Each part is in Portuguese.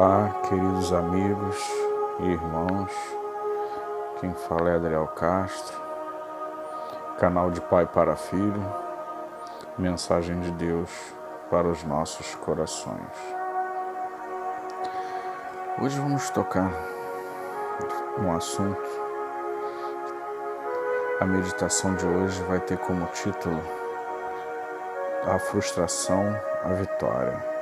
Olá, queridos amigos e irmãos. Quem fala é Adriel Castro, canal de Pai para Filho, mensagem de Deus para os nossos corações. Hoje vamos tocar um assunto. A meditação de hoje vai ter como título A frustração, a vitória.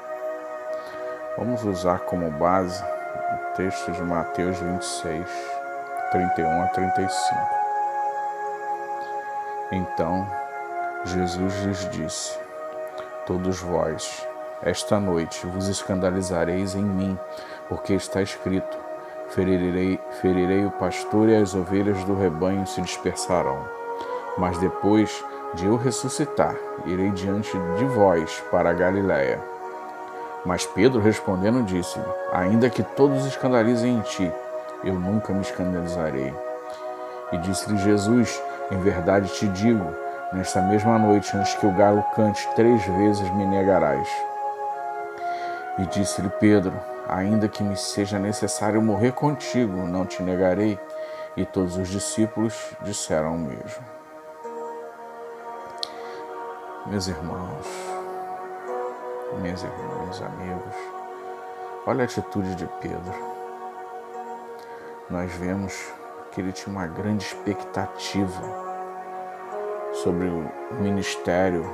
Vamos usar como base o texto de Mateus 26, 31 a 35. Então Jesus lhes disse: Todos vós, esta noite vos escandalizareis em mim, porque está escrito: ferirei, ferirei o pastor e as ovelhas do rebanho se dispersarão. Mas depois de eu ressuscitar, irei diante de vós para a Galiléia. Mas Pedro respondendo disse-lhe: Ainda que todos escandalizem em ti, eu nunca me escandalizarei. E disse-lhe Jesus: Em verdade te digo, nesta mesma noite, antes que o galo cante, três vezes me negarás. E disse-lhe Pedro: Ainda que me seja necessário morrer contigo, não te negarei. E todos os discípulos disseram o mesmo. Meus irmãos, minhas irmãs, amigos, olha a atitude de Pedro. Nós vemos que ele tinha uma grande expectativa sobre o ministério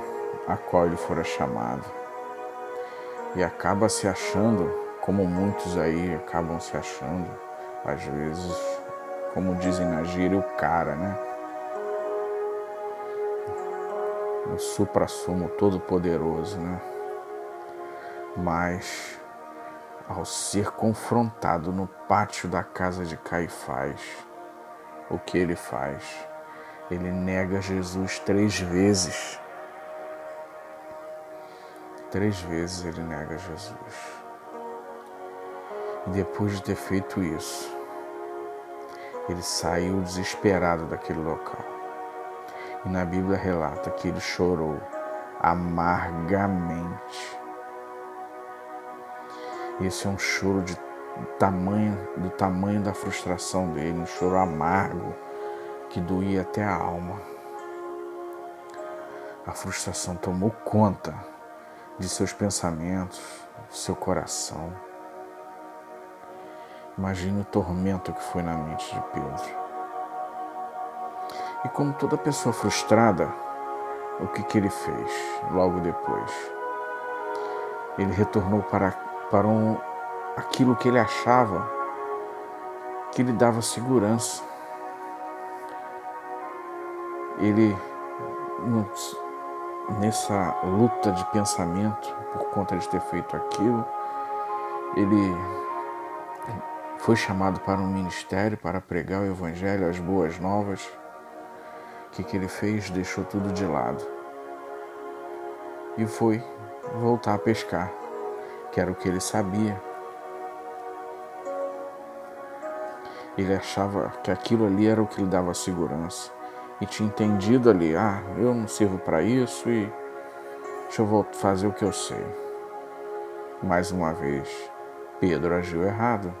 a qual ele fora chamado. E acaba se achando, como muitos aí acabam se achando, às vezes, como dizem na gíria, o cara, né? O supra-sumo todo-poderoso, né? Mas, ao ser confrontado no pátio da casa de Caifás, o que ele faz? Ele nega Jesus três vezes. Três vezes ele nega Jesus. E depois de ter feito isso, ele saiu desesperado daquele local. E na Bíblia relata que ele chorou amargamente. Esse é um choro de tamanho, do tamanho da frustração dele, um choro amargo que doía até a alma. A frustração tomou conta de seus pensamentos, do seu coração. Imagine o tormento que foi na mente de Pedro. E como toda pessoa frustrada, o que, que ele fez logo depois? Ele retornou para para um, aquilo que ele achava que lhe dava segurança. Ele, nessa luta de pensamento, por conta de ter feito aquilo, ele foi chamado para um ministério para pregar o Evangelho, as boas novas. O que, que ele fez? Deixou tudo de lado e foi voltar a pescar que era o que ele sabia. Ele achava que aquilo ali era o que lhe dava segurança e tinha entendido ali: ah, eu não sirvo para isso e deixa eu fazer o que eu sei. Mais uma vez, Pedro agiu errado,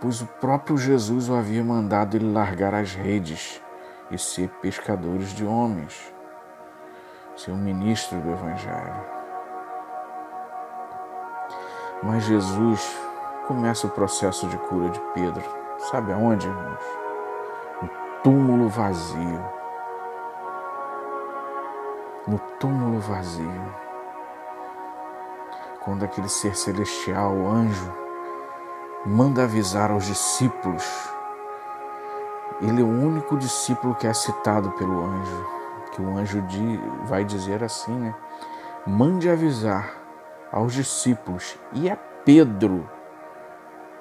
pois o próprio Jesus o havia mandado ele largar as redes e ser pescadores de homens, ser um ministro do Evangelho. Mas Jesus começa o processo de cura de Pedro. Sabe aonde, irmãos? No túmulo vazio. No túmulo vazio. Quando aquele ser celestial, o anjo, manda avisar aos discípulos. Ele é o único discípulo que é citado pelo anjo, que o anjo vai dizer assim, né? Mande avisar aos discípulos e a Pedro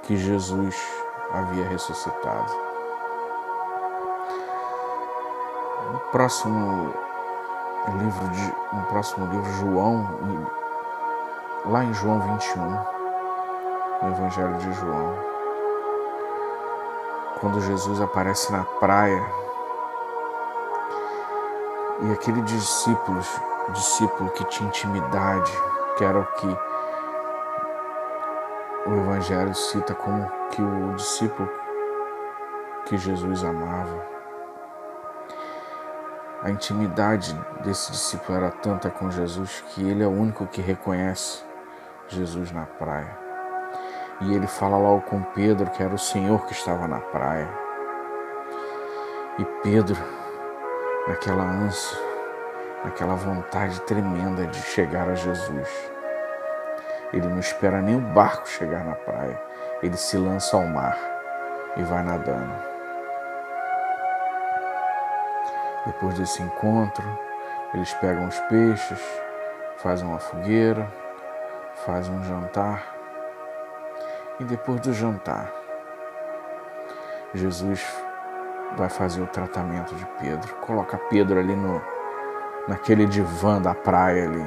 que Jesus havia ressuscitado. No próximo livro de, no próximo livro João, lá em João 21, no Evangelho de João, quando Jesus aparece na praia e aquele discípulo, discípulo que tinha intimidade que era o que o Evangelho cita como que o discípulo que Jesus amava, a intimidade desse discípulo era tanta com Jesus que ele é o único que reconhece Jesus na praia. E ele fala logo com Pedro que era o Senhor que estava na praia. E Pedro, naquela ânsia, naquela vontade tremenda de chegar a Jesus, ele não espera nem o barco chegar na praia, ele se lança ao mar e vai nadando. Depois desse encontro, eles pegam os peixes, fazem uma fogueira, fazem um jantar. E depois do jantar, Jesus vai fazer o tratamento de Pedro. Coloca Pedro ali no naquele divã da praia ali.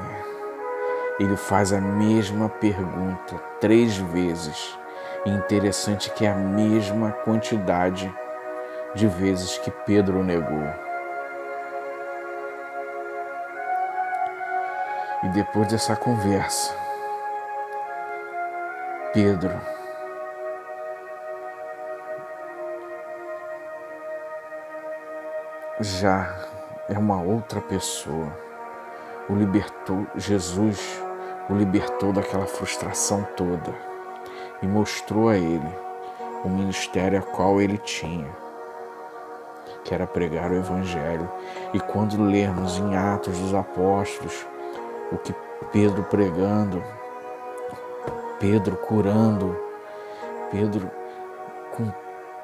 Ele faz a mesma pergunta três vezes. E interessante que é a mesma quantidade de vezes que Pedro negou. E depois dessa conversa, Pedro já é uma outra pessoa. O libertou, Jesus o libertou daquela frustração toda e mostrou a ele o ministério a qual ele tinha, que era pregar o Evangelho. E quando lermos em Atos dos Apóstolos o que Pedro pregando, Pedro curando, Pedro com,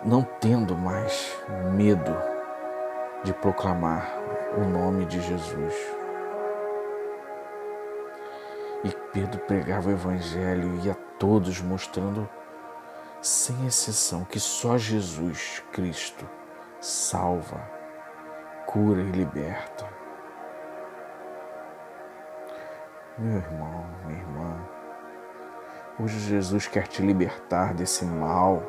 não tendo mais medo de proclamar o nome de Jesus. E Pedro pregava o Evangelho e a todos mostrando, sem exceção, que só Jesus Cristo salva, cura e liberta. Meu irmão, minha irmã, hoje Jesus quer te libertar desse mal.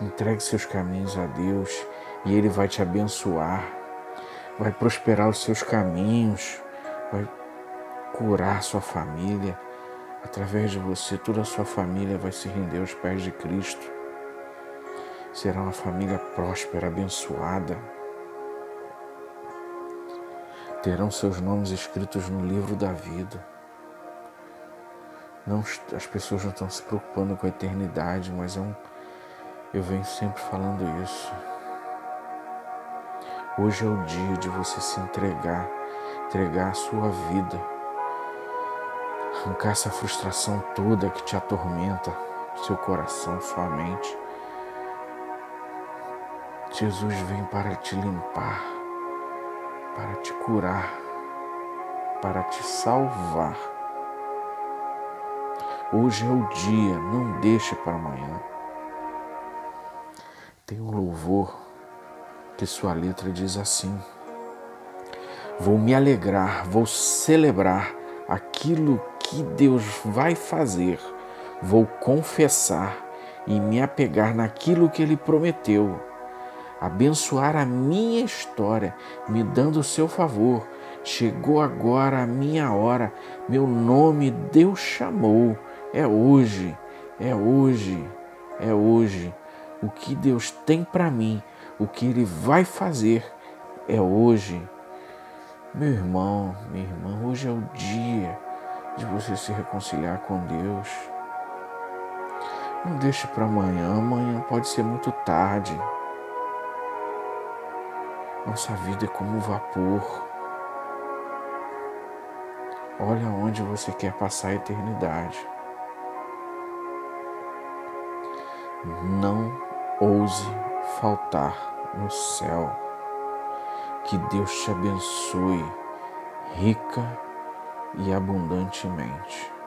Entregue seus caminhos a Deus e Ele vai te abençoar, vai prosperar os seus caminhos, vai curar sua família. Através de você, toda a sua família vai se render aos pés de Cristo. Será uma família próspera, abençoada. Terão seus nomes escritos no livro da vida. Não, as pessoas não estão se preocupando com a eternidade, mas é um, eu venho sempre falando isso. Hoje é o dia de você se entregar, entregar a sua vida arrancar essa frustração toda que te atormenta, seu coração, sua mente. Jesus vem para te limpar, para te curar, para te salvar. Hoje é o dia, não deixe para amanhã. Tem um louvor que sua letra diz assim: Vou me alegrar, vou celebrar aquilo que Deus vai fazer, vou confessar e me apegar naquilo que Ele prometeu, abençoar a minha história, me dando o seu favor. Chegou agora a minha hora, meu nome Deus chamou. É hoje, é hoje, é hoje. O que Deus tem para mim, o que Ele vai fazer, é hoje. Meu irmão, minha irmã, hoje é o dia de você se reconciliar com Deus. Não deixe para amanhã, amanhã pode ser muito tarde. Nossa vida é como um vapor. Olha onde você quer passar a eternidade. Não ouse faltar no céu. Que Deus te abençoe rica e abundantemente.